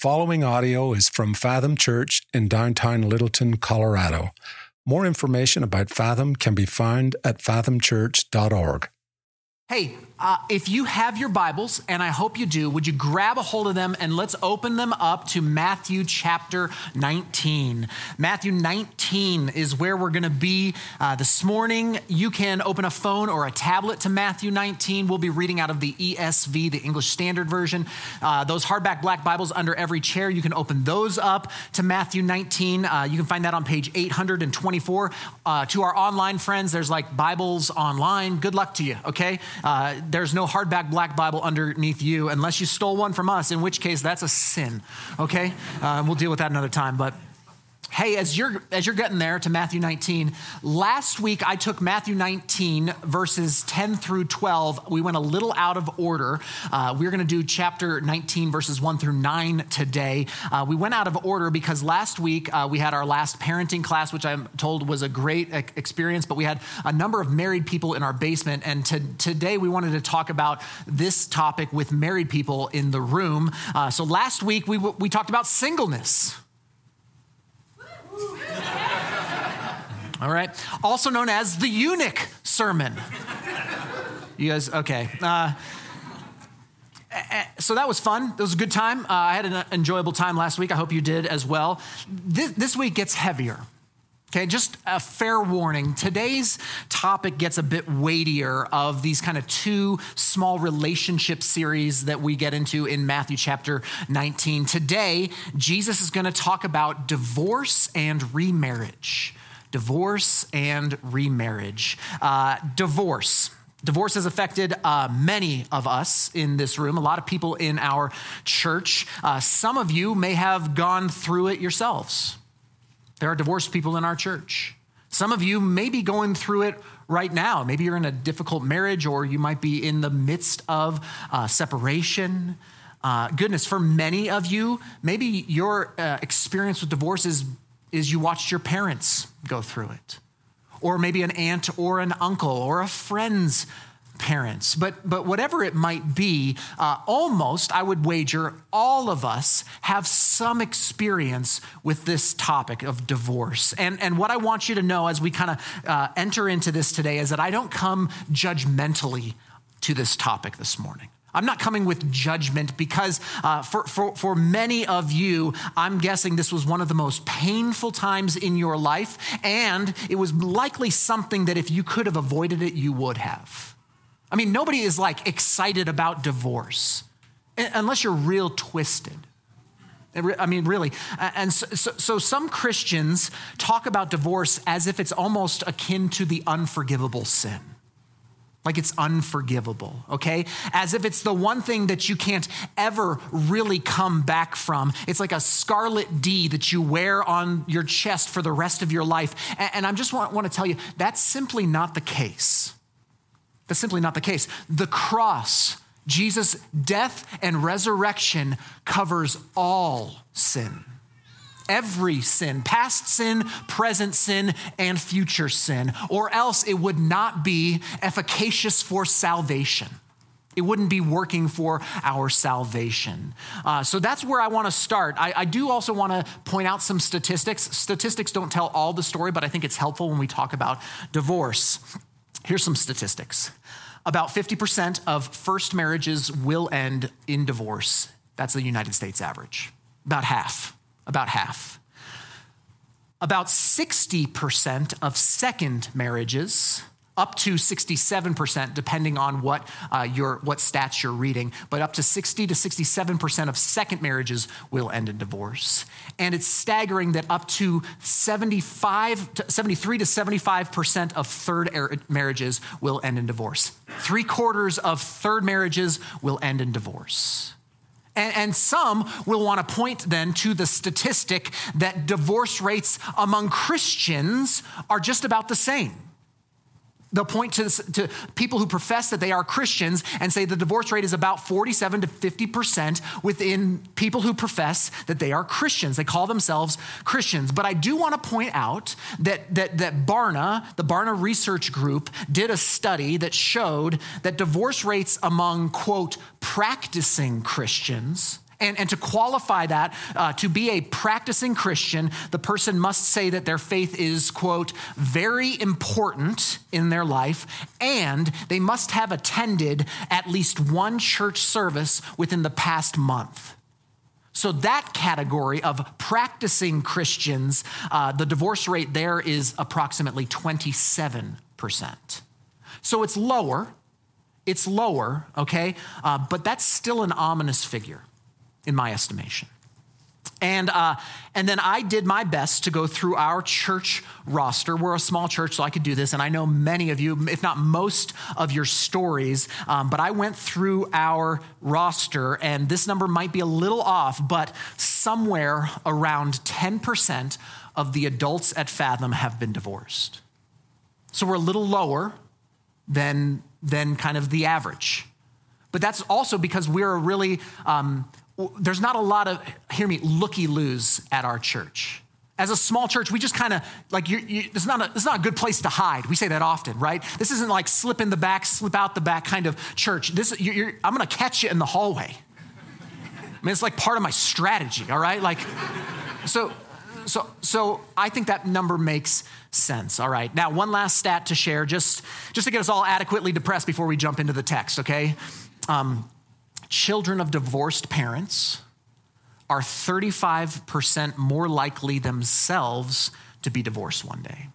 following audio is from Fathom Church in downtown Littleton, Colorado. More information about Fathom can be found at fathomchurch.org. Hey, uh, if you have your Bibles, and I hope you do, would you grab a hold of them and let's open them up to Matthew chapter 19. Matthew 19 is where we're going to be uh, this morning. You can open a phone or a tablet to Matthew 19. We'll be reading out of the ESV, the English Standard Version. Uh, those hardback black Bibles under every chair, you can open those up to Matthew 19. Uh, you can find that on page 824. Uh, to our online friends, there's like Bibles online. Good luck to you, okay? Uh, there's no hardback black Bible underneath you unless you stole one from us, in which case that's a sin, okay? Uh, we'll deal with that another time. But Hey, as you're as you're getting there to Matthew 19, last week I took Matthew 19 verses 10 through 12. We went a little out of order. Uh, we're going to do chapter 19 verses 1 through 9 today. Uh, we went out of order because last week uh, we had our last parenting class, which I'm told was a great experience. But we had a number of married people in our basement, and to, today we wanted to talk about this topic with married people in the room. Uh, so last week we we talked about singleness. All right. Also known as the eunuch sermon. You guys, okay. Uh, so that was fun. It was a good time. Uh, I had an enjoyable time last week. I hope you did as well. This, this week gets heavier. Okay, just a fair warning. Today's topic gets a bit weightier of these kind of two small relationship series that we get into in Matthew chapter 19. Today, Jesus is going to talk about divorce and remarriage. Divorce and remarriage. Uh, divorce. Divorce has affected uh, many of us in this room, a lot of people in our church. Uh, some of you may have gone through it yourselves. There are divorced people in our church. Some of you may be going through it right now. Maybe you're in a difficult marriage or you might be in the midst of uh, separation. Uh, goodness, for many of you, maybe your uh, experience with divorce is, is you watched your parents go through it, or maybe an aunt or an uncle or a friend's parents. But, but whatever it might be, uh, almost, I would wager, all of us have some experience with this topic of divorce. And, and what I want you to know as we kind of uh, enter into this today is that I don't come judgmentally to this topic this morning. I'm not coming with judgment because uh, for, for, for many of you, I'm guessing this was one of the most painful times in your life, and it was likely something that if you could have avoided it, you would have. I mean, nobody is like excited about divorce unless you're real twisted. I mean, really. And so, so, so, some Christians talk about divorce as if it's almost akin to the unforgivable sin. Like it's unforgivable, okay? As if it's the one thing that you can't ever really come back from. It's like a scarlet D that you wear on your chest for the rest of your life. And, I just want, want to tell you, that's simply not the case. That's simply not the case. The cross, Jesus' death and resurrection covers all sin. Every sin, past sin, present sin, and future sin, or else it would not be efficacious for salvation. It wouldn't be working for our salvation. Uh, so that's where I want to start. I, I do also want to point out some statistics. Statistics don't tell all the story, but I think it's helpful when we talk about divorce. Here's some statistics about 50% of first marriages will end in divorce. That's the United States average. About half. About half. About 60% of second marriages up to 67%, depending on what, uh, your, what stats you're reading, but up to 60 to 67% of second marriages will end in divorce. And it's staggering that up to 75 to 73 to 75% of third er, marriages will end in divorce. Three quarters of third marriages will end in divorce. And, and, some will want to point then to the statistic that divorce rates among Christians are just about the same. They'll point to, to, people who profess that they are Christians and say the divorce rate is about 47 to 50% within people who profess that they are Christians. They call themselves Christians. But I do want to point out that, that, that Barna, the Barna Research Group, did a study that showed that divorce rates among, quote, practicing Christians And, and to qualify that, uh, to be a practicing Christian, the person must say that their faith is, quote, very important in their life, and they must have attended at least one church service within the past month. So, that category of practicing Christians, uh, the divorce rate there is approximately 27%. So, it's lower. It's lower, okay? Uh, but that's still an ominous figure in my estimation. And, uh, and then I did my best to go through our church roster. We're a small church, so I could do this. And I know many of you, if not most of your stories, um, but I went through our roster, and this number might be a little off, but somewhere around 10% of the adults at Fathom have been divorced. So we're a little lower than, than kind of the average. But that's also because we're a really um, there's not a lot of, hear me, looky loos at our church. As a small church, we just kind of like you, it's not a it's not a good place to hide. We say that often, right? This isn't like slip in the back, slip out the back kind of church. This you, I'm going to catch you in the hallway. I mean, it's like part of my strategy. All right, like so so so I think that number makes sense. All right. Now, one last stat to share, just just to get us all adequately depressed before we jump into the text. Okay. Um, children of divorced parents are 35% more likely themselves to be divorced one day.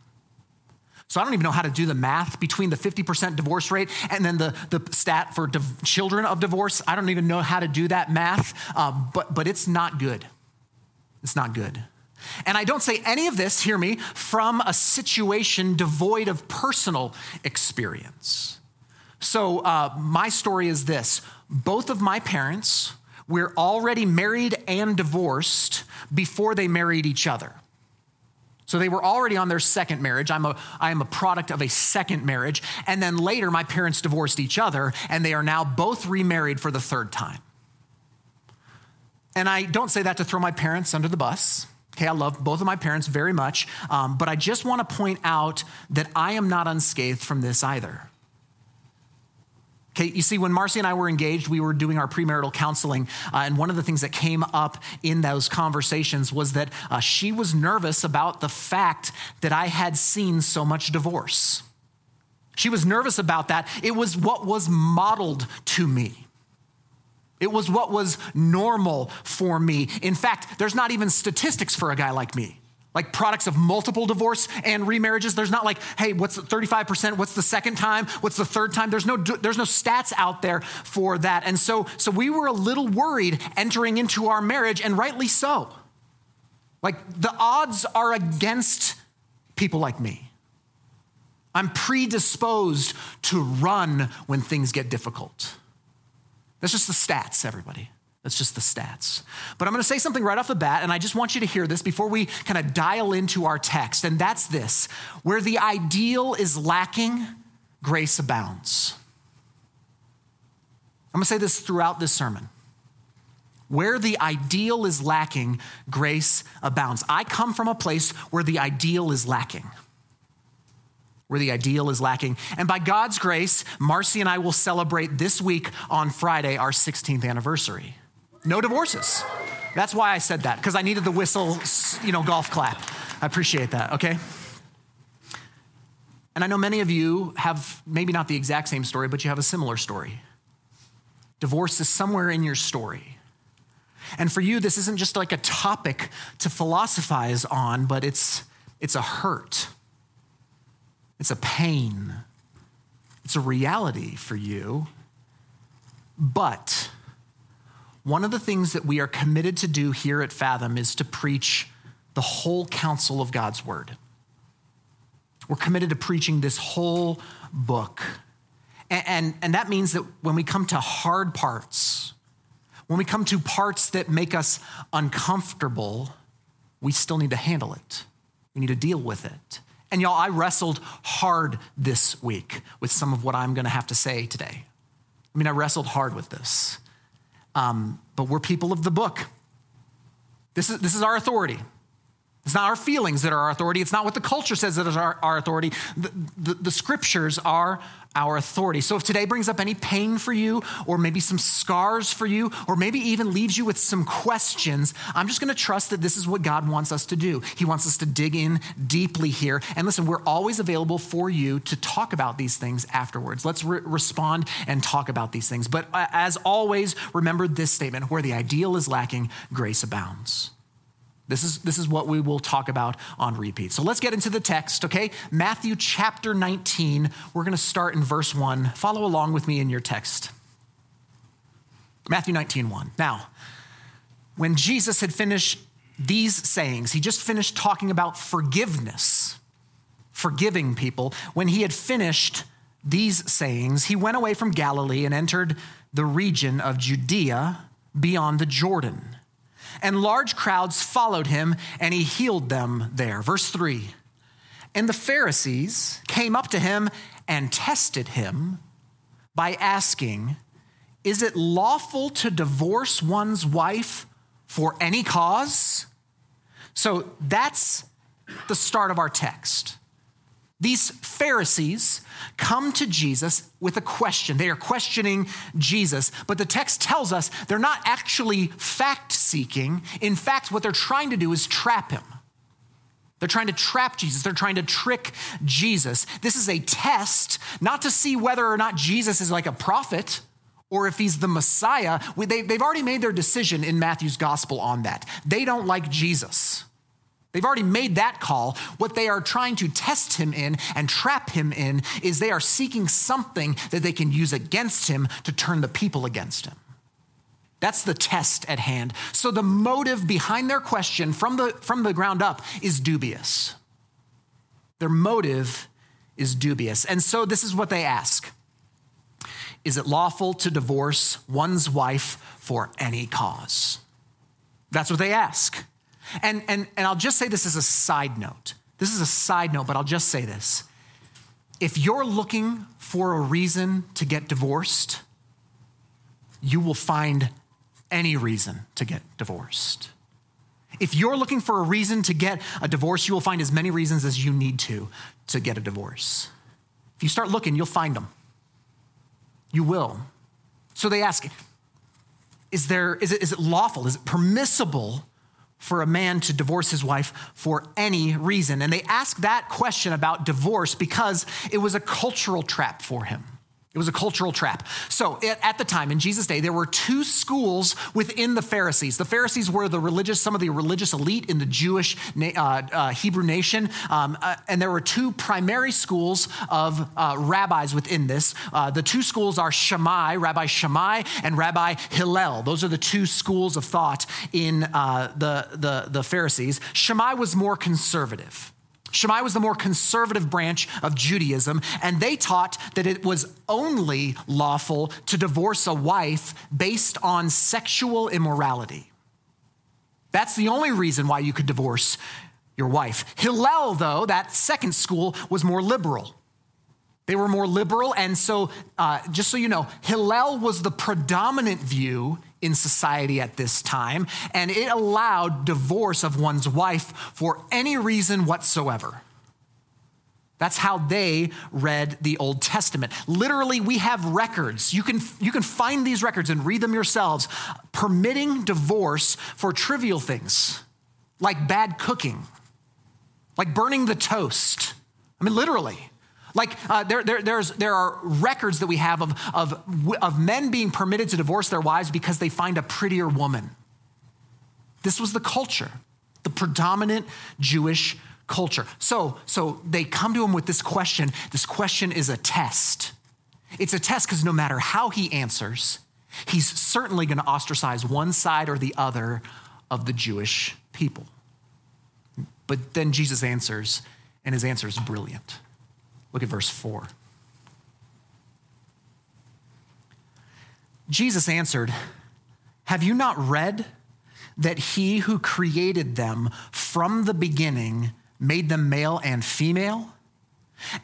So I don't even know how to do the math between the 50% divorce rate and then the, the stat for div- children of divorce. I don't even know how to do that math, uh, but, but it's not good. It's not good. And I don't say any of this, hear me, from a situation devoid of personal experience. So uh, my story is this both of my parents were already married and divorced before they married each other. So they were already on their second marriage. I'm a, I am a product of a second marriage. And then later, my parents divorced each other, and they are now both remarried for the third time. And I don't say that to throw my parents under the bus. Okay, I love both of my parents very much. Um, but I just want to point out that I am not unscathed from this either. Okay, you see, when Marcy and I were engaged, we were doing our premarital counseling, uh, and one of the things that came up in those conversations was that uh, she was nervous about the fact that I had seen so much divorce. She was nervous about that. It was what was modeled to me. It was what was normal for me. In fact, there's not even statistics for a guy like me like products of multiple divorce and remarriages. There's not like, hey, what's the 35%? What's the second time? What's the third time? There's no, there's no stats out there for that. And so, so we were a little worried entering into our marriage, and rightly so. Like the odds are against people like me. I'm predisposed to run when things get difficult. That's just the stats, everybody. That's just the stats. But I'm going to say something right off the bat, and I just want you to hear this before we kind of dial into our text. And that's this where the ideal is lacking, grace abounds. I'm going to say this throughout this sermon. Where the ideal is lacking, grace abounds. I come from a place where the ideal is lacking. Where the ideal is lacking. And by God's grace, Marcy and I will celebrate this week on Friday our 16th anniversary. No divorces. That's why I said that, because I needed the whistle, you know, golf clap. I appreciate that, okay? And I know many of you have maybe not the exact same story, but you have a similar story. Divorce is somewhere in your story. And for you, this isn't just like a topic to philosophize on, but it's, it's a hurt, it's a pain, it's a reality for you. But one of the things that we are committed to do here at Fathom is to preach the whole counsel of God's word. We're committed to preaching this whole book. And, and, and, that means that when we come to hard parts, when we come to parts that make us uncomfortable, we still need to handle it. We need to deal with it. And y'all, I wrestled hard this week with some of what I'm going to have to say today. I mean, I wrestled hard with this. Um, but we're people of the book. This is, this is our authority. It's not our feelings that are our authority. It's not what the culture says that is our, our authority. The, the, the, scriptures are our authority. So if today brings up any pain for you, or maybe some scars for you, or maybe even leaves you with some questions, I'm just going to trust that this is what God wants us to do. He wants us to dig in deeply here. And listen, we're always available for you to talk about these things afterwards. Let's re- respond and talk about these things. But uh, as always, remember this statement where the ideal is lacking, grace abounds. This is, this is what we will talk about on repeat. So let's get into the text, okay? Matthew chapter 19. We're going to start in verse 1. Follow along with me in your text. Matthew 19, 1. Now, when Jesus had finished these sayings, he just finished talking about forgiveness, forgiving people. When he had finished these sayings, he went away from Galilee and entered the region of Judea beyond the Jordan and large crowds followed him, and he healed them there. Verse 3 And the Pharisees came up to him and tested him by asking, Is it lawful to divorce one's wife for any cause? So that's the start of our text. These Pharisees come to Jesus with a question. They are questioning Jesus, but the text tells us they're not actually fact seeking. In fact, what they're trying to do is trap him. They're trying to trap Jesus. They're trying to trick Jesus. This is a test, not to see whether or not Jesus is like a prophet or if he's the Messiah. They've already made their decision in Matthew's gospel on that. They don't like Jesus. They've already made that call. What they are trying to test him in and trap him in is they are seeking something that they can use against him to turn the people against him. That's the test at hand. So the motive behind their question from the, from the ground up is dubious. Their motive is dubious. And so this is what they ask Is it lawful to divorce one's wife for any cause? That's what they ask. And, and, and I'll just say this as a side note. This is a side note, but I'll just say this. If you're looking for a reason to get divorced, you will find any reason to get divorced. If you're looking for a reason to get a divorce, you will find as many reasons as you need to to get a divorce. If you start looking, you'll find them. You will. So they ask, is, there, is, it, is it lawful? Is it permissible for a man to divorce his wife for any reason. And they asked that question about divorce because it was a cultural trap for him. It was a cultural trap. So at the time, in Jesus' day, there were two schools within the Pharisees. The Pharisees were the religious, some of the religious elite in the Jewish uh, uh, Hebrew nation. Um, uh, and there were two primary schools of uh, rabbis within this. Uh, the two schools are Shammai, Rabbi Shammai, and Rabbi Hillel. Those are the two schools of thought in uh, the, the, the Pharisees. Shammai was more conservative. Shammai was the more conservative branch of Judaism, and they taught that it was only lawful to divorce a wife based on sexual immorality. That's the only reason why you could divorce your wife. Hillel, though, that second school, was more liberal. They were more liberal, and so uh, just so you know, Hillel was the predominant view in society at this time, and it allowed divorce of one's wife for any reason whatsoever. That's how they read the Old Testament. Literally, we have records. You can, you can find these records and read them yourselves, permitting divorce for trivial things like bad cooking, like burning the toast. I mean, literally. Like uh, there, there, there are records that we have of, of, of men being permitted to divorce their wives because they find a prettier woman. This was the culture, the predominant Jewish culture. So, so they come to him with this question. This question is a test. It's a test because no matter how he answers, he's certainly going to ostracize one side or the other of the Jewish people. But then Jesus answers, and his answer is brilliant. Look at verse 4. Jesus answered, Have you not read that he who created them from the beginning made them male and female?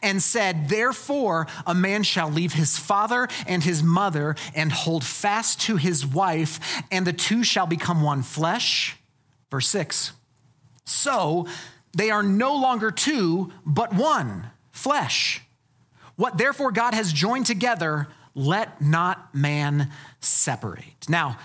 And said, Therefore, a man shall leave his father and his mother and hold fast to his wife, and the two shall become one flesh. Verse 6 So they are no longer two, but one flesh. What therefore God has joined together, let not man separate. Now,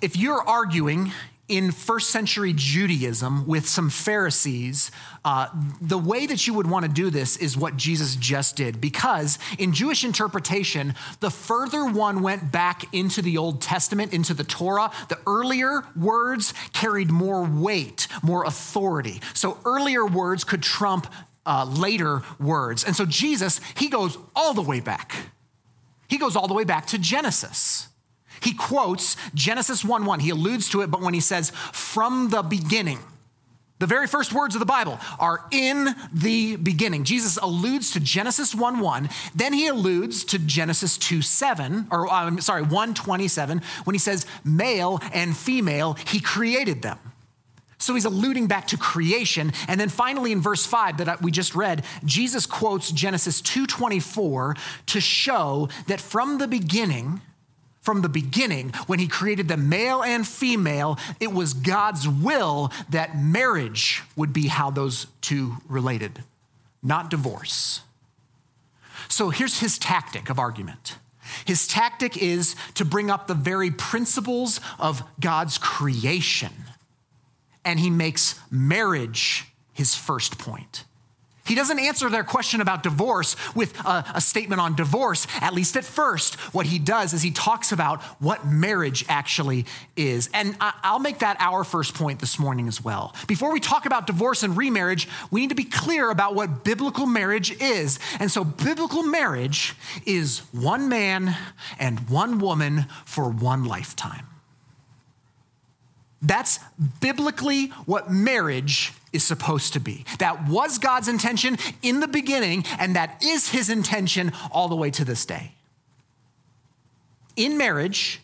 if you're arguing in first century Judaism with some Pharisees, uh, the way that you would want to do this is what Jesus just did. Because in Jewish interpretation, the further one went back into the Old Testament, into the Torah, the earlier words carried more weight, more authority. So earlier words could trump uh, later words. And so Jesus, he goes all the way back. He goes all the way back to Genesis. He quotes Genesis 1 1. He alludes to it, but when he says, from the beginning, the very first words of the Bible are in the beginning. Jesus alludes to Genesis 1 1. Then he alludes to Genesis 2 7, or I'm sorry, 1 27, when he says, male and female, he created them. So he's alluding back to creation. And then finally in verse 5 that we just read, Jesus quotes Genesis 2:24 to show that from the beginning from the beginning, when he created the male and female, it was God's will that marriage would be how those two related, not divorce. So here's his tactic of argument. His tactic is to bring up the very principles of God's creation, and he makes marriage his first point. He doesn't answer their question about divorce with a, a, statement on divorce, at least at first. What he does is he talks about what marriage actually is. And I, I'll make that our first point this morning as well. Before we talk about divorce and remarriage, we need to be clear about what biblical marriage is. And so, biblical marriage is one man and one woman for one lifetime. That's biblically what marriage is supposed to be. That was God's intention in the beginning, and that is his intention all the way to this day. In marriage,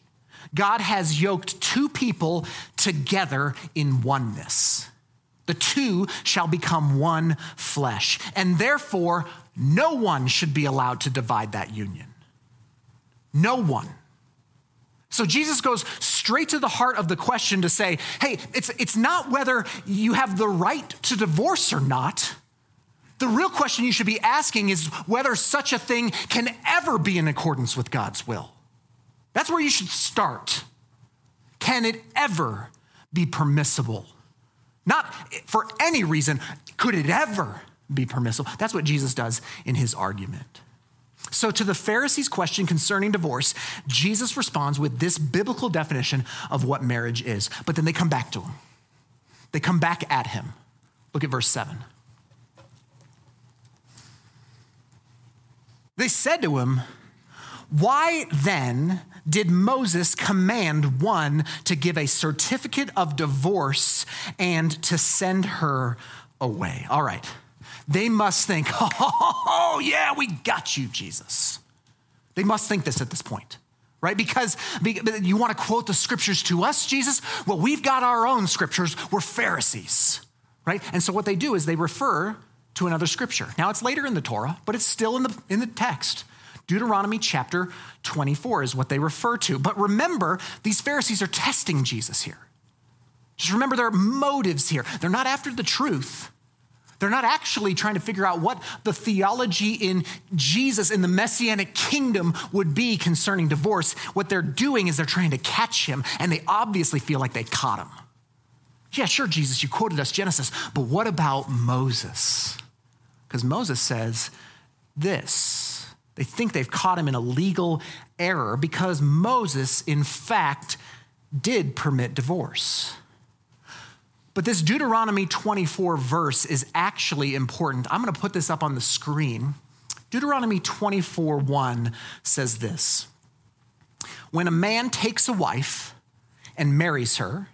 God has yoked two people together in oneness. The two shall become one flesh, and therefore, no one should be allowed to divide that union. No one. So Jesus goes straight to the heart of the question to say, hey, it's, it's not whether you have the right to divorce or not. The real question you should be asking is whether such a thing can ever be in accordance with God's will. That's where you should start. Can it ever be permissible? Not for any reason, could it ever be permissible? That's what Jesus does in his argument. So, to the Pharisees' question concerning divorce, Jesus responds with this biblical definition of what marriage is. But then they come back to him. They come back at him. Look at verse 7. They said to him, Why then did Moses command one to give a certificate of divorce and to send her away? All right they must think, oh, yeah, we got you, Jesus. They must think this at this point, right? Because you want to quote the scriptures to us, Jesus? Well, we've got our own scriptures. We're Pharisees, right? And so what they do is they refer to another scripture. Now, it's later in the Torah, but it's still in the, in the text. Deuteronomy chapter 24 is what they refer to. But remember, these Pharisees are testing Jesus here. Just remember their motives here. They're not after the truth. They're not actually trying to figure out what the theology in Jesus in the messianic kingdom would be concerning divorce. What they're doing is they're trying to catch him, and they obviously feel like they caught him. Yeah, sure, Jesus, you quoted us Genesis, but what about Moses? Because Moses says this. They think they've caught him in a legal error because Moses, in fact, did permit divorce. But this Deuteronomy 24 verse is actually important. I'm going to put this up on the screen. Deuteronomy 24 1 says this When a man takes a wife and marries her,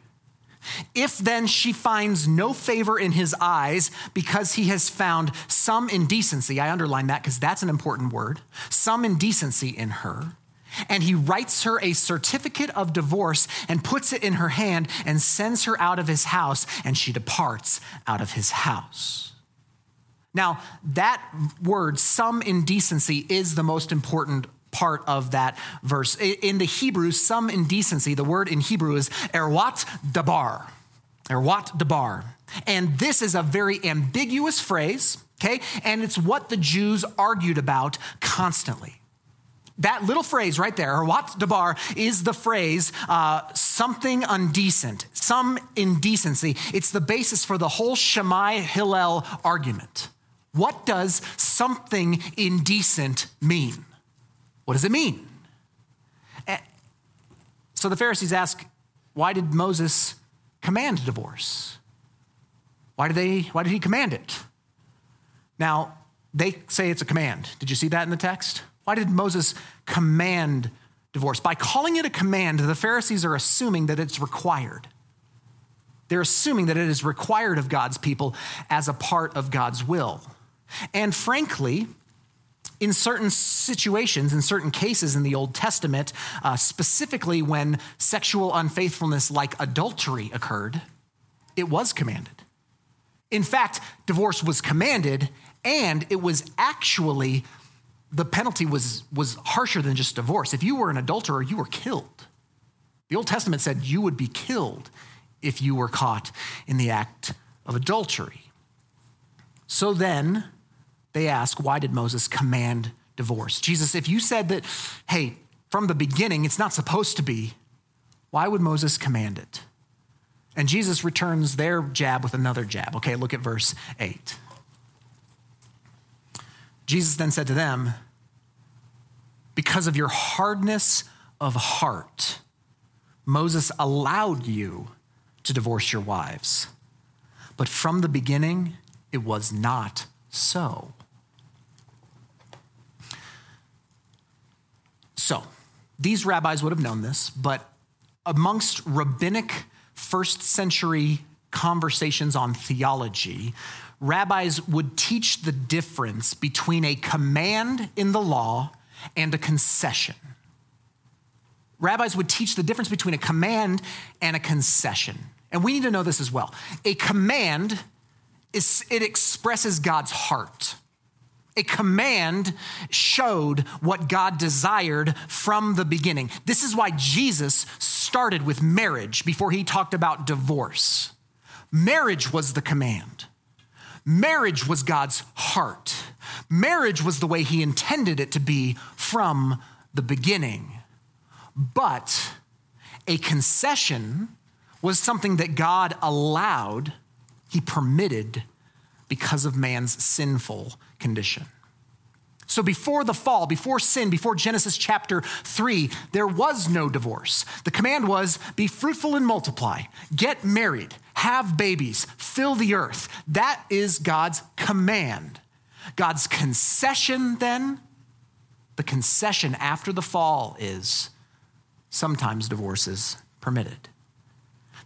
if then she finds no favor in his eyes because he has found some indecency, I underline that because that's an important word, some indecency in her, and he writes her a certificate of divorce and puts it in her hand and sends her out of his house, and she departs out of his house. Now, that word, some indecency, is the most important part of that verse. In the Hebrew, some indecency, the word in Hebrew is erwat dabar. or wat debar. And this is a very ambiguous phrase, okay? And it's what the Jews argued about constantly. That little phrase right there, or wat debar, is the phrase uh, something undecent, some indecency. It's the basis for the whole Shammai Hillel argument. What does something indecent mean? What does it mean? Eh, so the Pharisees ask, why did Moses command divorce? Why did, they, why did he command it? Now, they say it's a command. Did you see that in the text? Why did Moses command divorce? By calling it a command, the Pharisees are assuming that it's required. They're assuming that it is required of God's people as a part of God's will. And frankly, in certain situations, in certain cases in the Old Testament, uh, specifically when sexual unfaithfulness like adultery occurred, it was commanded. In fact, divorce was commanded, and it was actually, the penalty was, was harsher than just divorce. If you were an adulterer, you were killed. The Old Testament said you would be killed if you were caught in the act of adultery. So then, they ask, why did Moses command divorce? Jesus, if you said that, hey, from the beginning, it's not supposed to be, why would Moses command it? And Jesus returns their jab with another jab. Okay, look at verse 8. Jesus then said to them, Because of your hardness of heart, Moses allowed you to divorce your wives. But from the beginning, it was not so. So, these rabbis would have known this, but amongst rabbinic first century conversations on theology, rabbis would teach the difference between a command in the law and a concession. Rabbis would teach the difference between a command and a concession. And we need to know this as well. A command is it expresses God's heart. A command showed what God desired from the beginning. This is why Jesus started with marriage before he talked about divorce. Marriage was the command. Marriage was God's heart. Marriage was the way he intended it to be from the beginning. But a concession was something that God allowed, he permitted because of man's sinful condition. So before the fall, before sin, before Genesis chapter 3, there was no divorce. The command was be fruitful and multiply, get married, have babies, fill the earth. That is God's command. God's concession then, the concession after the fall is sometimes divorce is permitted.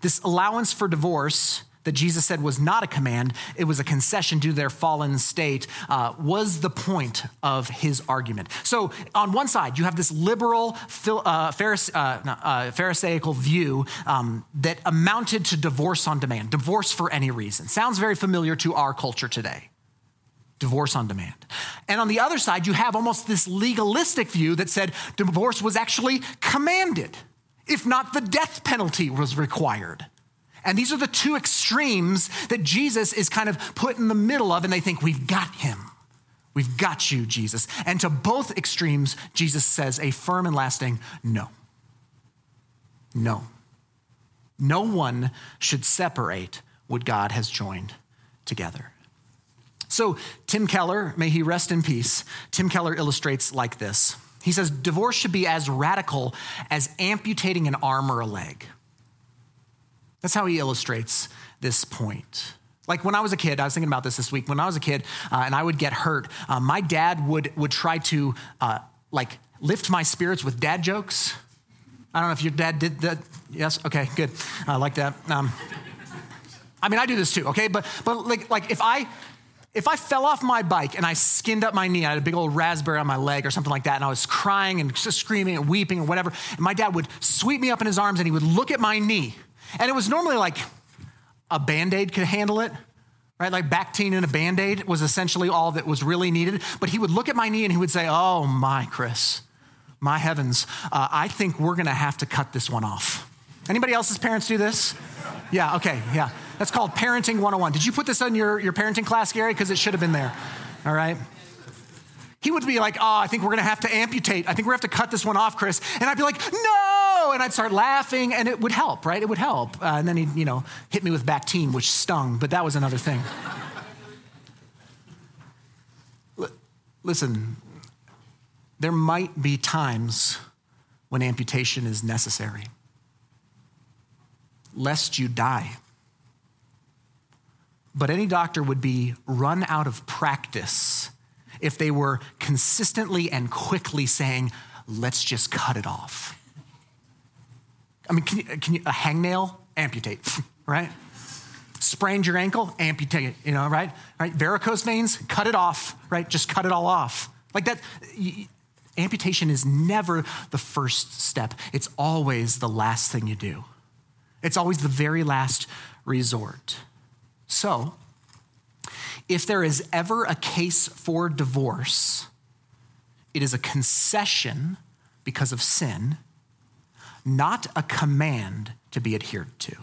This allowance for divorce that Jesus said was not a command, it was a concession due to their fallen state, uh, was the point of his argument. So, on one side, you have this liberal, uh, Pharise- uh, uh, Pharisaical view um, that amounted to divorce on demand, divorce for any reason. Sounds very familiar to our culture today. Divorce on demand. And on the other side, you have almost this legalistic view that said divorce was actually commanded, if not the death penalty was required. And these are the two extremes that Jesus is kind of put in the middle of, and they think, We've got him. We've got you, Jesus. And to both extremes, Jesus says a firm and lasting no. No. No one should separate what God has joined together. So, Tim Keller, may he rest in peace, Tim Keller illustrates like this. He says, Divorce should be as radical as amputating an arm or a leg. That's how he illustrates this point. Like when I was a kid, I was thinking about this this week. When I was a kid uh, and I would get hurt, uh, my dad would, would try to uh, like lift my spirits with dad jokes. I don't know if your dad did that. Yes? Okay, good. I like that. Um, I mean, I do this too, okay? But, but like, like if I, if I fell off my bike and I skinned up my knee, I had a big old raspberry on my leg or something like that, and I was crying and screaming and weeping or whatever, and my dad would sweep me up in his arms and he would look at my knee and it was normally like a band aid could handle it, right? Like Bactine and a band aid was essentially all that was really needed. But he would look at my knee and he would say, Oh, my, Chris, my heavens, uh, I think we're to have to cut this one off. Anybody else's parents do this? Yeah, okay, yeah. That's called Parenting 101. Did you put this on your, your parenting class, Gary? Because it should have been there. All right? He would be like, oh, I think we're gonna have to amputate. I think gonna have to cut this one off, Chris. And I'd be like, no! And I'd start laughing, and it would help, right? It would help. Uh, and then he'd, you know, hit me with Bactine, which stung, but that was another thing. L- listen, there might be times when amputation is necessary, lest you die. But any doctor would be run out of practice if they were consistently and quickly saying, let's just cut it off. I mean, can you, can you a hangnail? Amputate, right? Sprained your ankle? Amputate you know, right? Right? Varicose veins? Cut it off, right? Just cut it all off. Like that, amputation is never the first step. It's always the last thing you do. It's always the very last resort. So, if there is ever a case for divorce, it is a concession because of sin, not a command to be adhered to.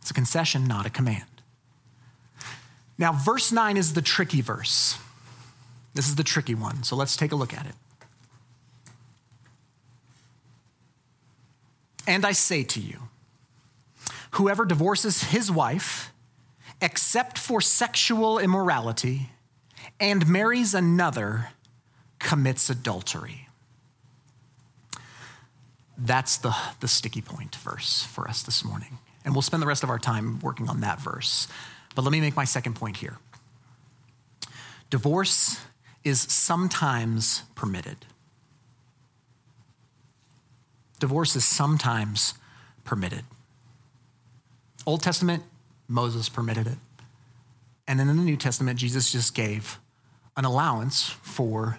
It's a concession, not a command. Now, verse 9 is the tricky verse. This is the tricky one, so let's take a look at it. And I say to you, whoever divorces his wife, except for sexual immorality, and marries another, commits adultery. That's the, the sticky point verse for us this morning. And we'll spend the rest of our time working on that verse. But let me make my second point here. Divorce is sometimes permitted. Divorce is sometimes permitted. Old Testament, Moses permitted it. And then in the New Testament, Jesus just gave an allowance for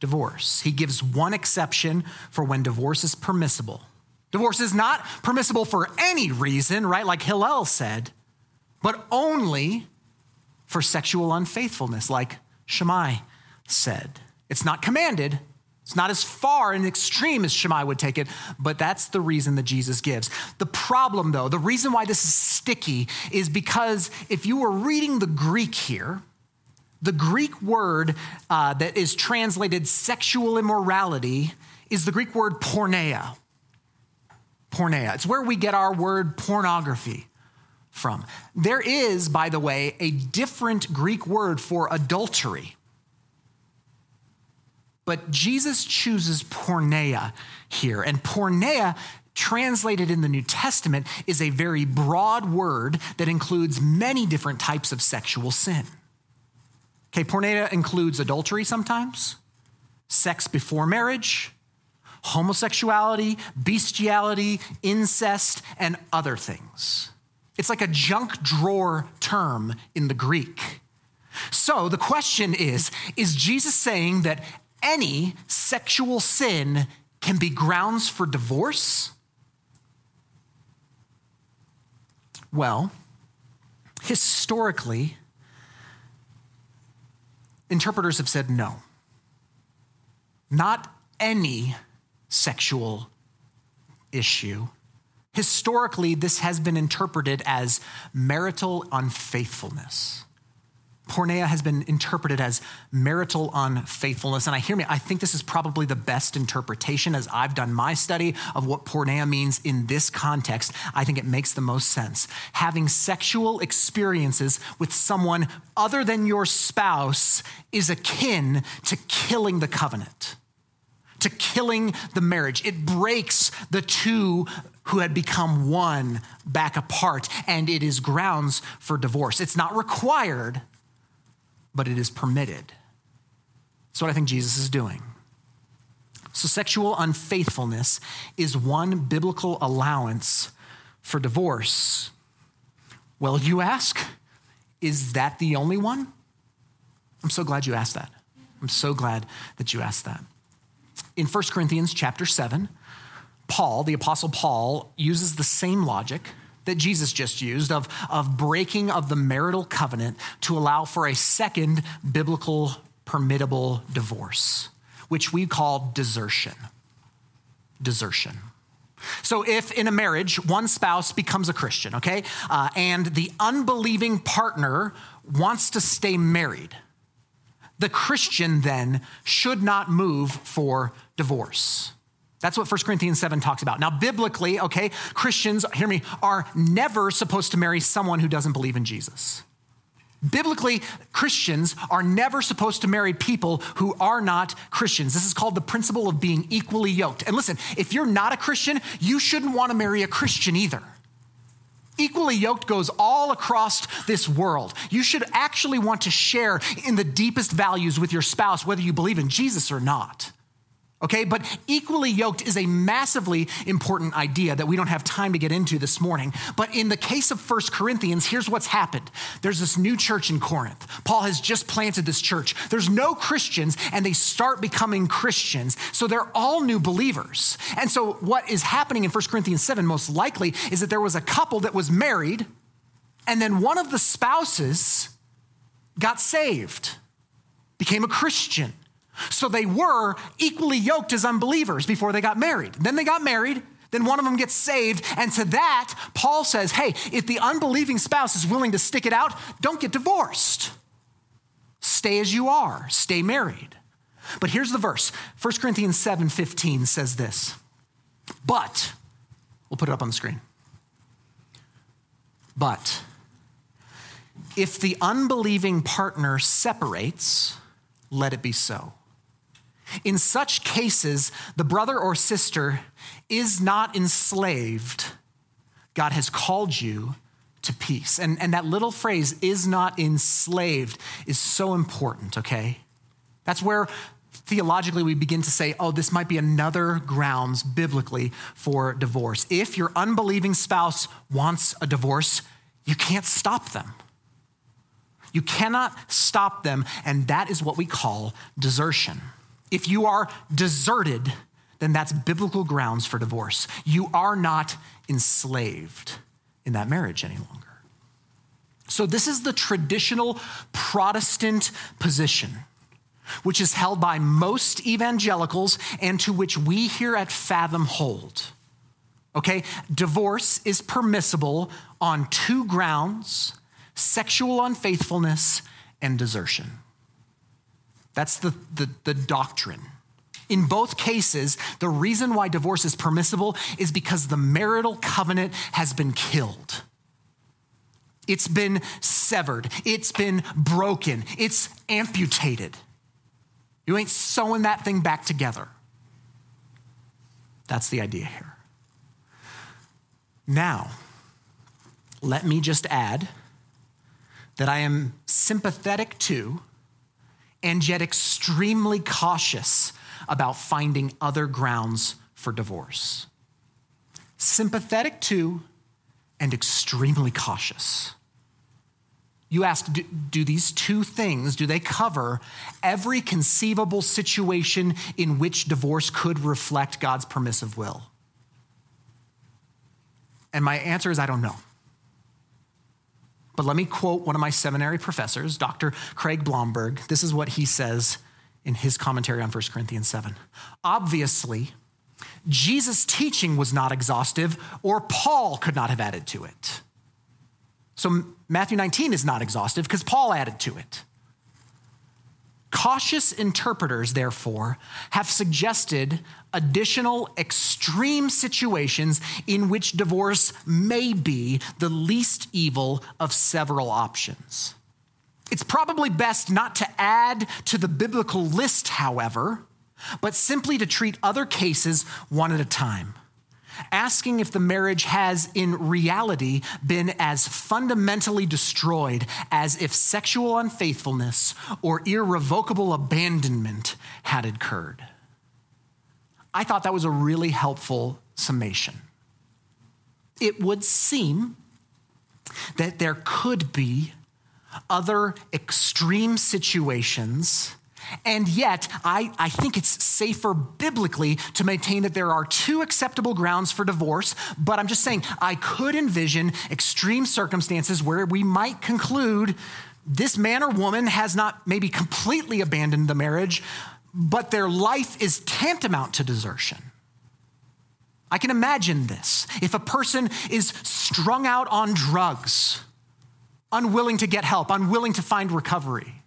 divorce. He gives one exception for when divorce is permissible. Divorce is not permissible for any reason, right? Like Hillel said, but only for sexual unfaithfulness, like Shammai said. It's not commanded, it's not as far and extreme as Shammai would take it, but that's the reason that Jesus gives. The problem, though, the reason why this is sticky is because if you were reading the Greek here, the Greek word uh, that is translated sexual immorality is the Greek word porneia. Porneia. It's where we get our word pornography from. There is, by the way, a different Greek word for adultery. But Jesus chooses porneia here. And porneia, translated in the New Testament, is a very broad word that includes many different types of sexual sin. Okay, porneia includes adultery sometimes, sex before marriage, homosexuality, bestiality, incest, and other things. It's like a junk drawer term in the Greek. So the question is Is Jesus saying that any sexual sin can be grounds for divorce? Well, historically, interpreters have said no. Not any sexual issue. Historically, this has been interpreted as marital unfaithfulness. Porneia has been interpreted as marital unfaithfulness. And I hear me, I think this is probably the best interpretation as I've done my study of what porneia means in this context. I think it makes the most sense. Having sexual experiences with someone other than your spouse is akin to killing the covenant, to killing the marriage. It breaks the two who had become one back apart, and it is grounds for divorce. It's not required but it is permitted. That's what I think Jesus is doing. So, sexual unfaithfulness is one biblical allowance for divorce. Well, you ask, is that the only one? I'm so glad you asked that. I'm so glad that you asked that. In 1 Corinthians chapter 7, Paul, the Apostle Paul, uses the same logic that Jesus just used of, of breaking of the marital covenant to allow for a second biblical permittable divorce, which we call desertion. Desertion. So, if in a marriage one spouse becomes a Christian, okay, uh, and the unbelieving partner wants to stay married, the Christian then should not move for divorce. That's what 1 Corinthians 7 talks about. Now, biblically, okay, Christians, hear me, are never supposed to marry someone who doesn't believe in Jesus. Biblically, Christians are never supposed to marry people who are not Christians. This is called the principle of being equally yoked. And listen, if you're not a Christian, you shouldn't want to marry a Christian either. Equally yoked goes all across this world. You should actually want to share in the deepest values with your spouse, whether you believe in Jesus or not. Okay, but equally yoked is a massively important idea that we don't have time to get into this morning. But in the case of First Corinthians, here's what's happened. There's this new church in Corinth. Paul has just planted this church. There's no Christians, and they start becoming Christians. So they're all new believers. And so what is happening in First Corinthians 7 most likely is that there was a couple that was married, and then one of the spouses got saved, became a Christian. So they were equally yoked as unbelievers before they got married. Then they got married. Then one of them gets saved. And to that, Paul says, hey, if the unbelieving spouse is willing to stick it out, don't get divorced. Stay as you are, stay married. But here's the verse 1 Corinthians 7 15 says this. But, we'll put it up on the screen. But, if the unbelieving partner separates, let it be so. In such cases, the brother or sister is not enslaved. God has called you to peace. And, and that little phrase, is not enslaved, is so important, okay? That's where theologically we begin to say, oh, this might be another grounds biblically for divorce. If your unbelieving spouse wants a divorce, you can't stop them. You cannot stop them, and that is what we call desertion. If you are deserted, then that's biblical grounds for divorce. You are not enslaved in that marriage any longer. So, this is the traditional Protestant position, which is held by most evangelicals and to which we here at Fathom hold. Okay, divorce is permissible on two grounds sexual unfaithfulness and desertion. That's the, the, the doctrine. In both cases, the reason why divorce is permissible is because the marital covenant has been killed. It's been severed. It's been broken. It's amputated. You ain't sewing that thing back together. That's the idea here. Now, let me just add that I am sympathetic to and yet extremely cautious about finding other grounds for divorce. Sympathetic to and extremely cautious. You ask, do, do, these two things, do they cover every conceivable situation in which divorce could reflect God's permissive will? And my answer is I don't know. But let me quote one of my seminary professors, Dr. Craig Blomberg. This is what he says in his commentary on 1 Corinthians 7. Obviously, Jesus' teaching was not exhaustive, or Paul could not have added to it. So Matthew 19 is not exhaustive because Paul added to it. Cautious interpreters, therefore, have suggested additional extreme situations in which divorce may be the least evil of several options. It's probably best not to add to the biblical list, however, but simply to treat other cases one at a time asking if the marriage has in reality been as fundamentally destroyed as if sexual unfaithfulness or irrevocable abandonment had occurred. I thought that was a really helpful summation. It would seem that there could be other extreme situations and yet, I, I think it's safer biblically to maintain that there are two acceptable grounds for divorce. But I'm just saying, I could envision extreme circumstances where we might conclude this man or woman has not maybe completely abandoned the marriage, but their life is tantamount to desertion. I can imagine this. If a person is strung out on drugs, unwilling to get help, unwilling to find recovery,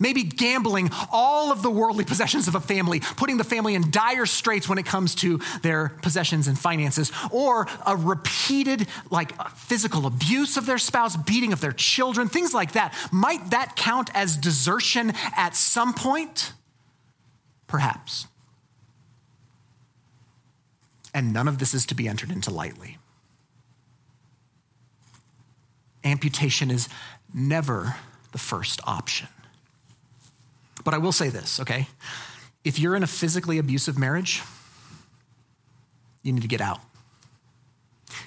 maybe gambling all of the worldly possessions of a family, putting the family in dire straits when it comes to their possessions and finances, or a repeated like physical abuse of their spouse, beating of their children, things like that. Might that count as desertion at some point? Perhaps. And none of this is to be entered into lightly. Amputation is never the first option. But I will say this, okay? If you're in a physically abusive marriage, you need to get out.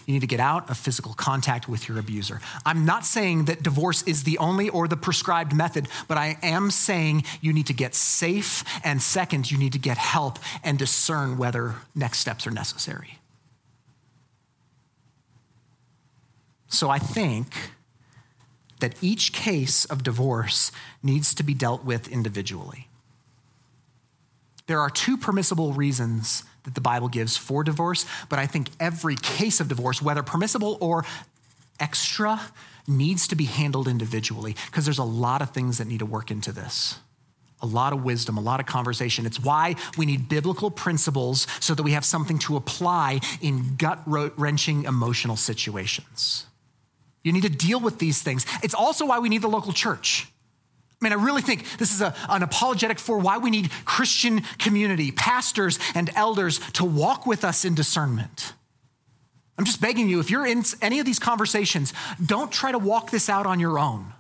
You need to get out of physical contact with your abuser. I'm not saying that divorce is the only or the prescribed method, but I am saying you need to get safe. And second, you need to get help and discern whether next steps are necessary. So I think that each case of divorce needs to be dealt with individually. There are two permissible reasons that the Bible gives for divorce, but I think every case of divorce, whether permissible or extra, needs to be handled individually because there's a lot of things that need to work into this. A lot of wisdom, a lot of conversation. It's why we need biblical principles so that we have something to apply in gut wrenching emotional situations. You need to deal with these things. It's also why we need the local church. I mean, I really think this is a, an apologetic for why we need Christian community, pastors and elders to walk with us in discernment. I'm just begging you, if you're in any of these conversations, don't try to walk this out on your own.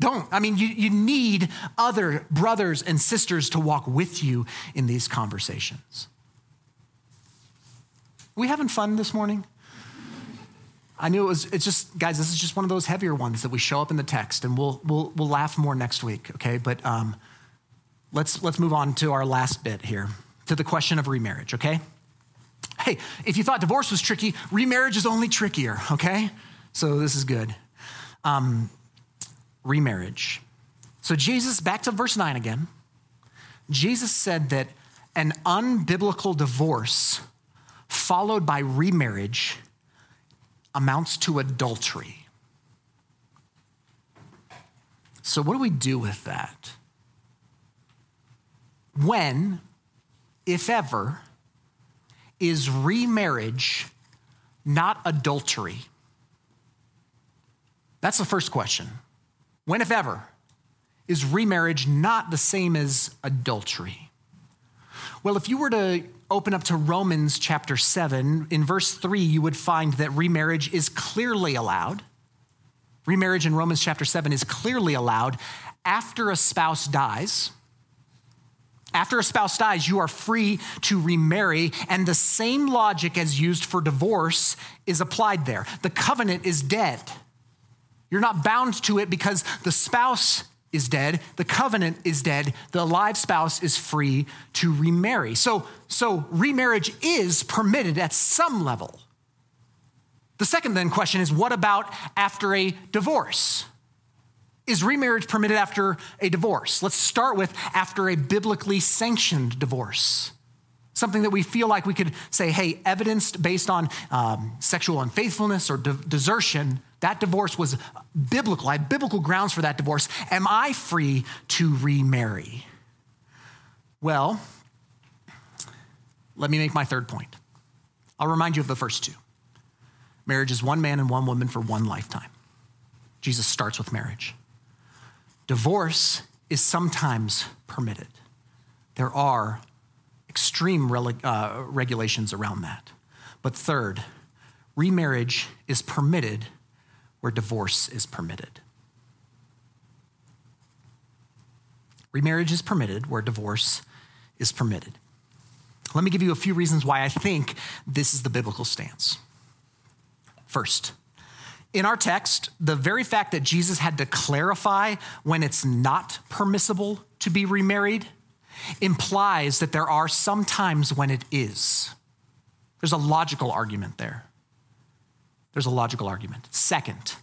Don't. I mean, you, you need other brothers and sisters to walk with you in these conversations. We having fun this morning? I knew it was, it's just, guys, this is just one of those heavier ones that we show up in the text, and we'll, we'll, we'll laugh more next week, okay? But um, let's, let's move on to our last bit here, to the question of remarriage, okay? Hey, if you thought divorce was tricky, remarriage is only trickier, okay? So this is good. Um, remarriage. So Jesus, back to verse 9 again. Jesus said that an unbiblical divorce followed by remarriage amounts to adultery. So, what do we do with that? When, if ever, is remarriage not adultery? That's the first question. When, if ever, is remarriage not the same as adultery? Well, if you were to open up to Romans chapter 7, in verse 3, you would find that remarriage is clearly allowed. Remarriage in Romans chapter 7 is clearly allowed after a spouse dies. After a spouse dies, you are free to remarry, and the same logic as used for divorce is applied there. The covenant is dead. You're not bound to it because the spouse is dead, the covenant is dead, the alive spouse is free to remarry. So, so remarriage is permitted at some level. The second then question is what about after a divorce? Is remarriage permitted after a divorce? Let's start with after a biblically sanctioned divorce. Something that we feel like we could say, hey, evidenced based on um, sexual unfaithfulness or de- desertion, that divorce was biblical. I had biblical grounds for that divorce. Am I free to remarry? Well, let me make my third point. I'll remind you of the first two. Marriage is one man and one woman for one lifetime. Jesus starts with marriage. Divorce is sometimes permitted. There are extreme uh, regulations around that. But third, remarriage is permitted where divorce is permitted. Remarriage is permitted where divorce is permitted. Let me give you a few reasons why I think this is the biblical stance. First, in our text, the very fact that Jesus had to clarify when it's not permissible to be remarried implies that there are some times when it is. There's a logical argument there. There's a logical argument. Second,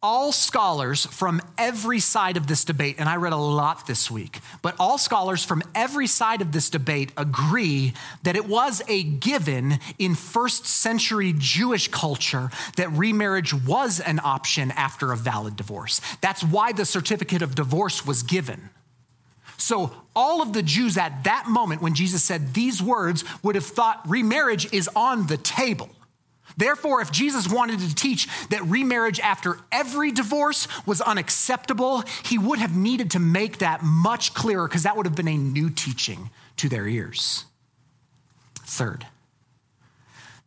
all scholars from every side of this debate, and I read a lot this week, but all scholars from every side of this debate agree that it was a given in first century Jewish culture that remarriage was an option after a valid divorce. That's why the certificate of divorce was given. So, all of the Jews at that moment, when Jesus said these words, would have thought remarriage is on the table. Therefore, if Jesus wanted to teach that remarriage after every divorce was unacceptable, he would have needed to make that much clearer because that would have been a new teaching to their ears. Third,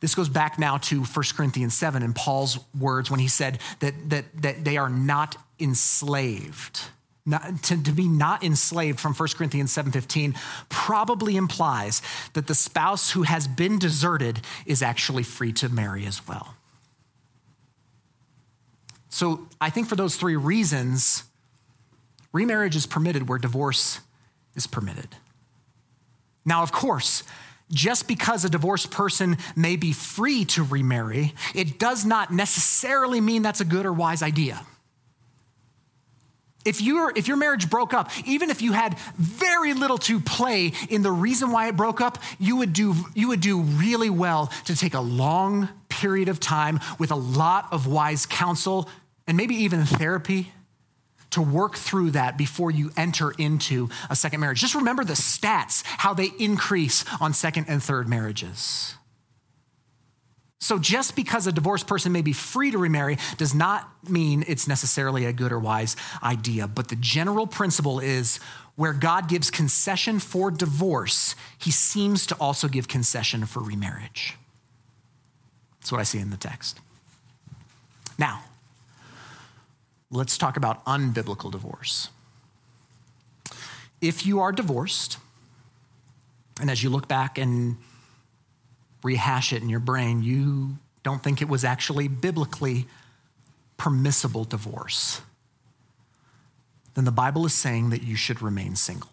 this goes back now to 1 Corinthians 7 and Paul's words when he said that, that, that they are not enslaved not, to, to be not enslaved from 1 corinthians 7.15 probably implies that the spouse who has been deserted is actually free to marry as well so i think for those three reasons remarriage is permitted where divorce is permitted now of course just because a divorced person may be free to remarry, it does not necessarily mean that's a good or wise idea. If, your if your marriage broke up, even if you had very little to play in the reason why it broke up, you would, do, you would do really well to take a long period of time with a lot of wise counsel and maybe even therapy to work through that before you enter into a second marriage. Just remember the stats, how they increase on second and third marriages. So, just because a divorced person may be free to remarry does not mean it's necessarily a good or wise idea. But the general principle is where God gives concession for divorce, he seems to also give concession for remarriage. That's what I see in the text. Now, let's talk about unbiblical divorce. If you are divorced, and as you look back and rehash it in your brain, you don't think it was actually biblically permissible divorce, then the Bible is saying that you should remain single.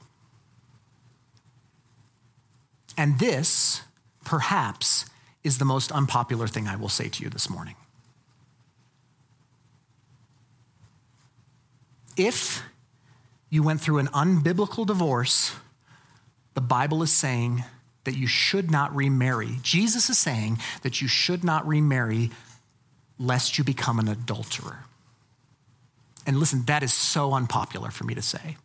And this, perhaps, is the most unpopular thing I will say to you this morning. If you went through an unbiblical divorce, the Bible is saying that you should not remarry. Jesus is saying that you should not remarry lest you become an adulterer. And listen, that is so unpopular for me to say.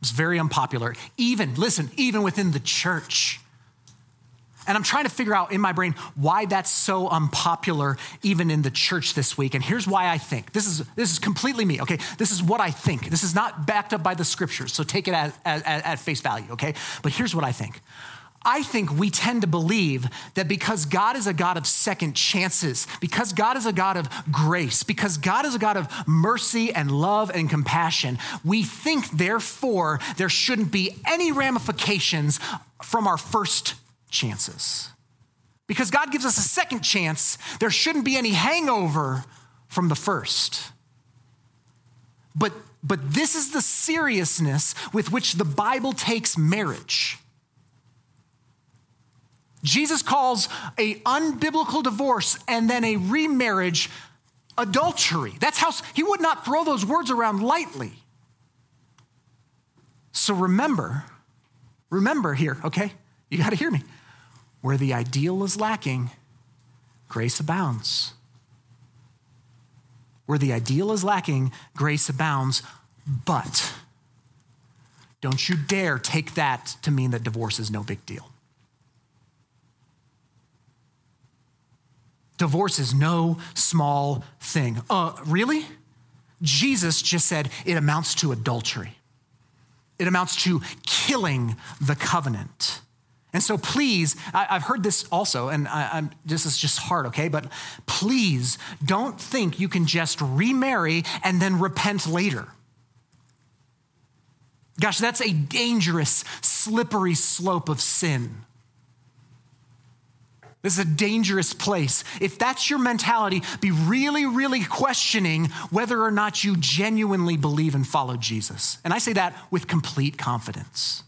It's very unpopular, even, listen, even within the church. And I'm trying to figure out in my brain why that's so unpopular even in the church this week. And here's why I think. This is, this is completely me, okay? This is what I think. This is not backed up by the scriptures, so take it at, at, at face value, okay? But here's what I think. I think we tend to believe that because God is a God of second chances, because God is a God of grace, because God is a God of mercy and love and compassion, we think therefore there shouldn't be any ramifications from our first chances. Because God gives us a second chance, there shouldn't be any hangover from the first. But, but this is the seriousness with which the Bible takes marriage. Jesus calls a unbiblical divorce and then a remarriage adultery. That's how he would not throw those words around lightly. So remember, remember here, okay? You got to hear me. Where the ideal is lacking, grace abounds. Where the ideal is lacking, grace abounds, but don't you dare take that to mean that divorce is no big deal. Divorce is no small thing. Uh, really? Jesus just said it amounts to adultery. It amounts to killing the covenant. And so, please, I, have heard this also, and I, this is just hard, okay? But please don't think you can just remarry and then repent later. Gosh, that's a dangerous, slippery slope of sin. This is a dangerous place. If that's your mentality, be really, really questioning whether or not you genuinely believe and follow Jesus. And I say that with complete confidence.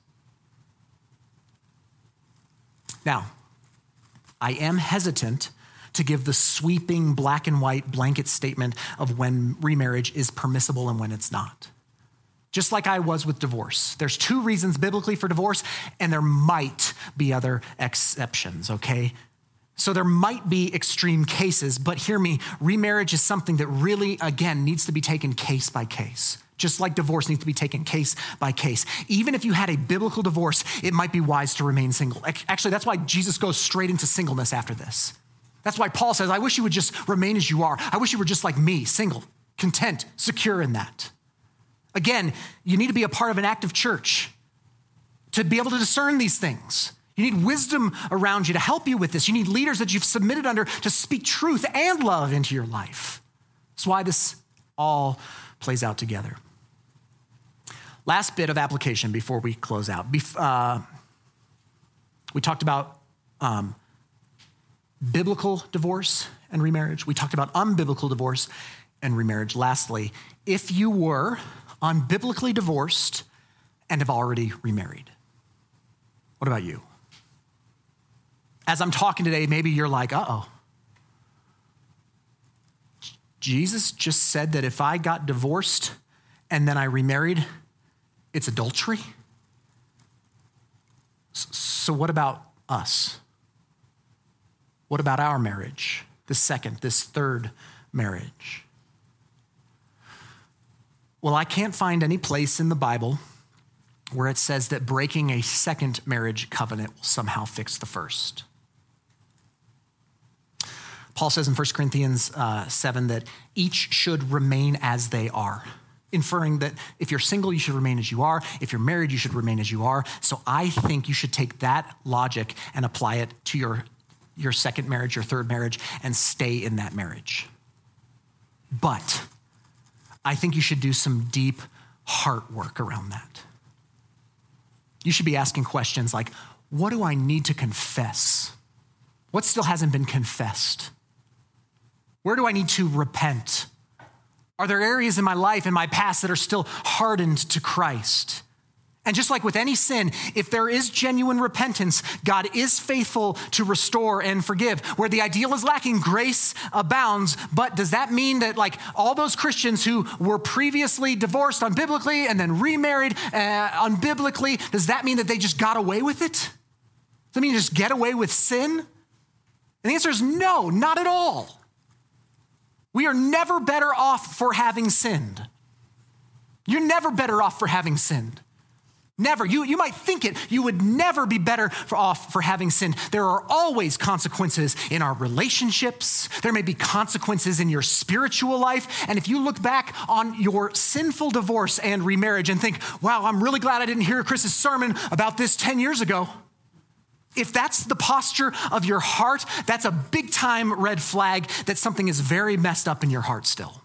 Now, I am hesitant to give the sweeping black and white blanket statement of when remarriage is permissible and when it's not. Just like I was with divorce. There's two reasons biblically for divorce, and there might be other exceptions, okay? So there might be extreme cases, but hear me, remarriage is something that really, again, needs to be taken case by case. Just like divorce needs to be taken case by case. Even if you had a biblical divorce, it might be wise to remain single. Actually, that's why Jesus goes straight into singleness after this. That's why Paul says, I wish you would just remain as you are. I wish you were just like me, single, content, secure in that. Again, you need to be a part of an active church to be able to discern these things. You need wisdom around you to help you with this. You need leaders that you've submitted under to speak truth and love into your life. That's why this all plays out together. Last bit of application before we close out. Uh, we talked about um, biblical divorce and remarriage. We talked about unbiblical divorce and remarriage. Lastly, if you were unbiblically divorced and have already remarried, what about you? As I'm talking today, maybe you're like, uh oh. Jesus just said that if I got divorced and then I remarried, it's adultery? So, what about us? What about our marriage? This second, this third marriage? Well, I can't find any place in the Bible where it says that breaking a second marriage covenant will somehow fix the first. Paul says in 1 Corinthians uh, 7 that each should remain as they are, inferring that if you're single, you should remain as you are. If you're married, you should remain as you are. So I think you should take that logic and apply it to your, your second marriage, your third marriage, and stay in that marriage. But I think you should do some deep heart work around that. You should be asking questions like, what do I need to confess? What still hasn't been confessed? Where do I need to repent? Are there areas in my life, in my past, that are still hardened to Christ? And just like with any sin, if there is genuine repentance, God is faithful to restore and forgive. Where the ideal is lacking, grace abounds. But does that mean that, like, all those Christians who were previously divorced unbiblically and then remarried uh, unbiblically, does that mean that they just got away with it? Does that mean just get away with sin? And the answer is no, not at all. We are never better off for having sinned. You're never better off for having sinned. Never. You, you might think it. You would never be better for off for having sinned. There are always consequences in our relationships. There may be consequences in your spiritual life. And if you look back on your sinful divorce and remarriage and think, wow, I'm really glad I didn't hear Chris's sermon about this 10 years ago, if that's the posture of your heart, that's a big time red flag that something is very messed up in your heart still.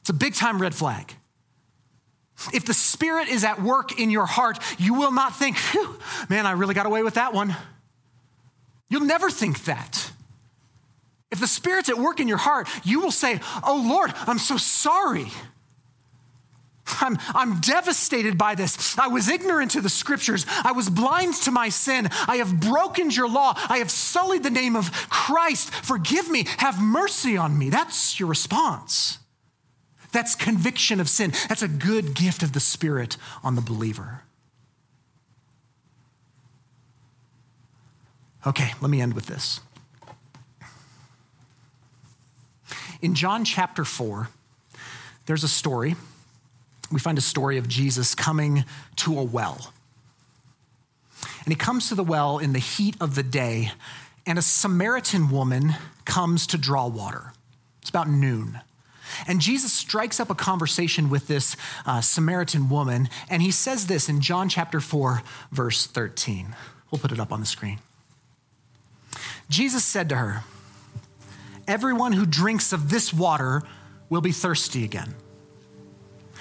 It's a big time red flag. If the Spirit is at work in your heart, you will not think, man, I really got away with that one. You'll never think that. If the Spirit's at work in your heart, you will say, Oh Lord, I'm so sorry. I'm, I'm devastated by this. I was ignorant to the scriptures. I was blind to my sin. I have broken your law. I have sullied the name of Christ. Forgive me. Have mercy on me. That's your response. That's conviction of sin. That's a good gift of the Spirit on the believer. Okay, let me end with this. In John chapter 4, there's a story we find a story of Jesus coming to a well. And he comes to the well in the heat of the day, and a Samaritan woman comes to draw water. It's about noon. And Jesus strikes up a conversation with this uh, Samaritan woman, and he says this in John chapter 4, verse 13. We'll put it up on the screen. Jesus said to her, Everyone who drinks of this water will be thirsty again.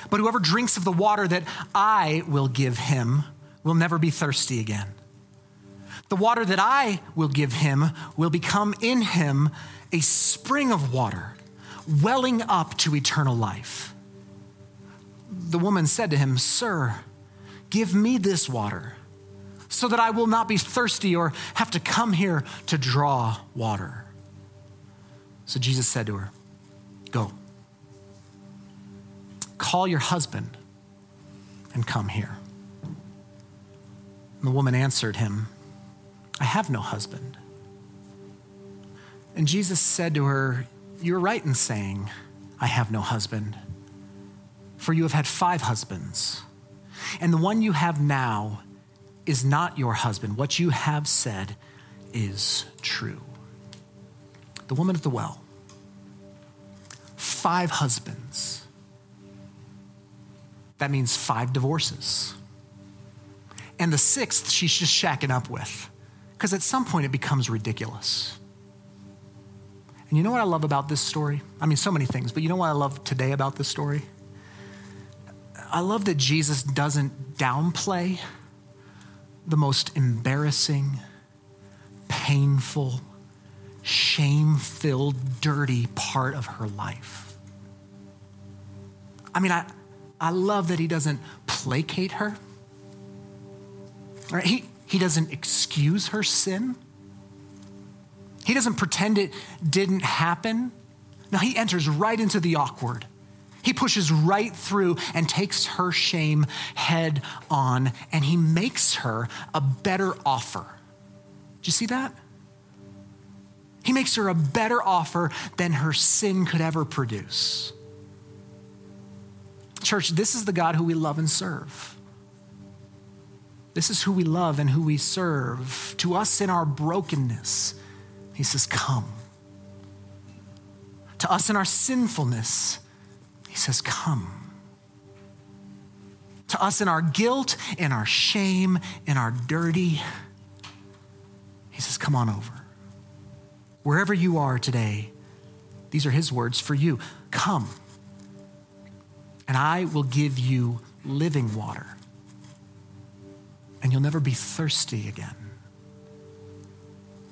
But whoever drinks of the water that I will give him will never be thirsty again. The water that I will give him will become in him a spring of water, welling up to eternal life. The woman said to him, Sir, give me this water so that I will not be thirsty or have to come here to draw water. So Jesus said to her, Go, call your husband and come here. And the woman answered him, I have no husband. And Jesus said to her, You're right in saying, I have no husband, for you have had five husbands, and the one you have now is not your husband. What you have said is true. The woman at the well, five husbands. That means five divorces. And the sixth, she's just shacking up with. Because at some point it becomes ridiculous. And you know what I love about this story? I mean, so many things, but you know what I love today about this story? I love that Jesus doesn't downplay the most embarrassing, painful, shame filled, dirty part of her life. I mean, I, I love that he doesn't placate her. Right? He, he doesn't excuse her sin. He doesn't pretend it didn't happen. No, he enters right into the awkward. He pushes right through and takes her shame head on, and he makes her a better offer. Do you see that? He makes her a better offer than her sin could ever produce. Church, this is the God who we love and serve. This is who we love and who we serve. To us in our brokenness, He says, Come. To us in our sinfulness, He says, Come. To us in our guilt, in our shame, in our dirty, He says, Come on over. Wherever you are today, these are His words for you. Come, and I will give you living water and you'll never be thirsty again.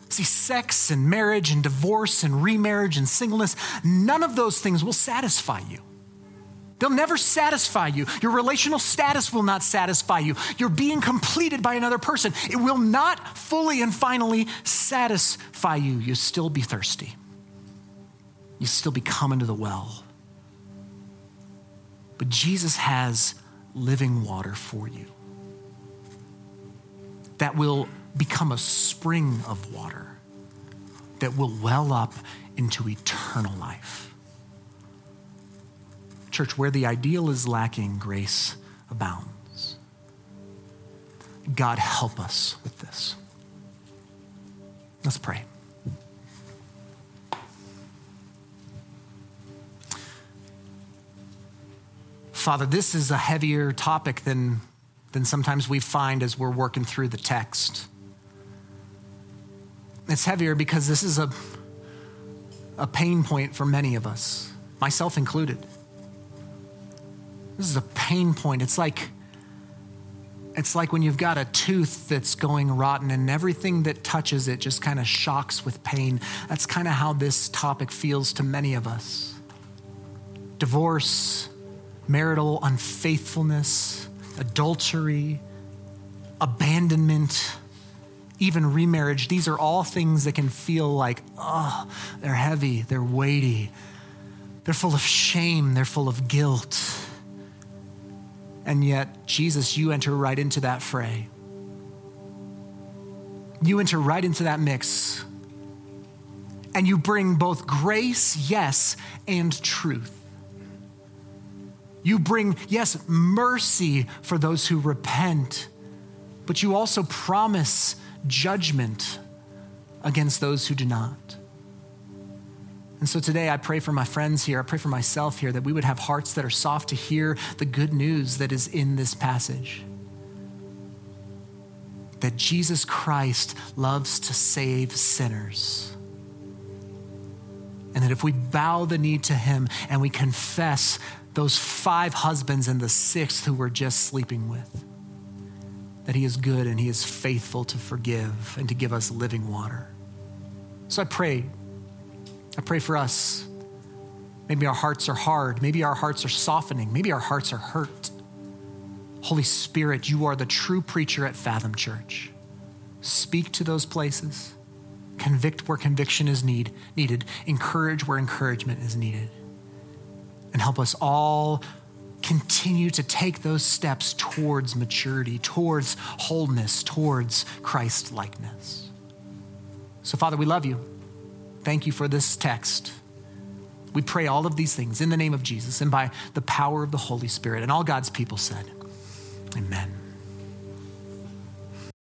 See, sex and marriage and divorce and remarriage and singleness, none of those things will satisfy you. They'll never satisfy you. Your relational status will not satisfy you. You're being completed by another person. It will not fully and finally satisfy you. You'll still be thirsty. You'll still be coming to the well. But Jesus has living water for you that will become a spring of water that will well up into eternal life. Church, where the ideal is lacking, grace abounds. God, help us with this. Let's pray. Father, this is a heavier topic than than sometimes we find as we're working through the text. It's heavier because this is a, a pain point for many of us, myself included. This is a pain point. It's like it's like when you've got a tooth that's going rotten and everything that touches it just kind of shocks with pain. That's kind of how this topic feels to many of us. Divorce, marital unfaithfulness, adultery, abandonment, even remarriage, these are all things that can feel like, oh, they're heavy, they're weighty, they're full of shame, they're full of guilt. And yet, Jesus, you enter right into that fray. You enter right into that mix. And you bring both grace, yes, and truth. You bring, yes, mercy for those who repent, but you also promise judgment against those who do not. And so today I pray for my friends here, I pray for myself here that we would have hearts that are soft to hear the good news that is in this passage. That Jesus Christ loves to save sinners. And that if we bow the knee to him and we confess those five husbands and the sixth who we're just sleeping with. That He is good and He is faithful to forgive and to give us living water. So I pray, I pray for us. Maybe our hearts are hard. Maybe our hearts are softening. Maybe our hearts are hurt. Holy Spirit, you are the true preacher at Fathom Church. Speak to those places, convict where conviction is need, needed, encourage where encouragement is needed. And help us all continue to take those steps towards maturity, towards wholeness, towards Christ likeness. So, Father, we love you. Thank you for this text. We pray all of these things in the name of Jesus and by the power of the Holy Spirit. And all God's people said, Amen.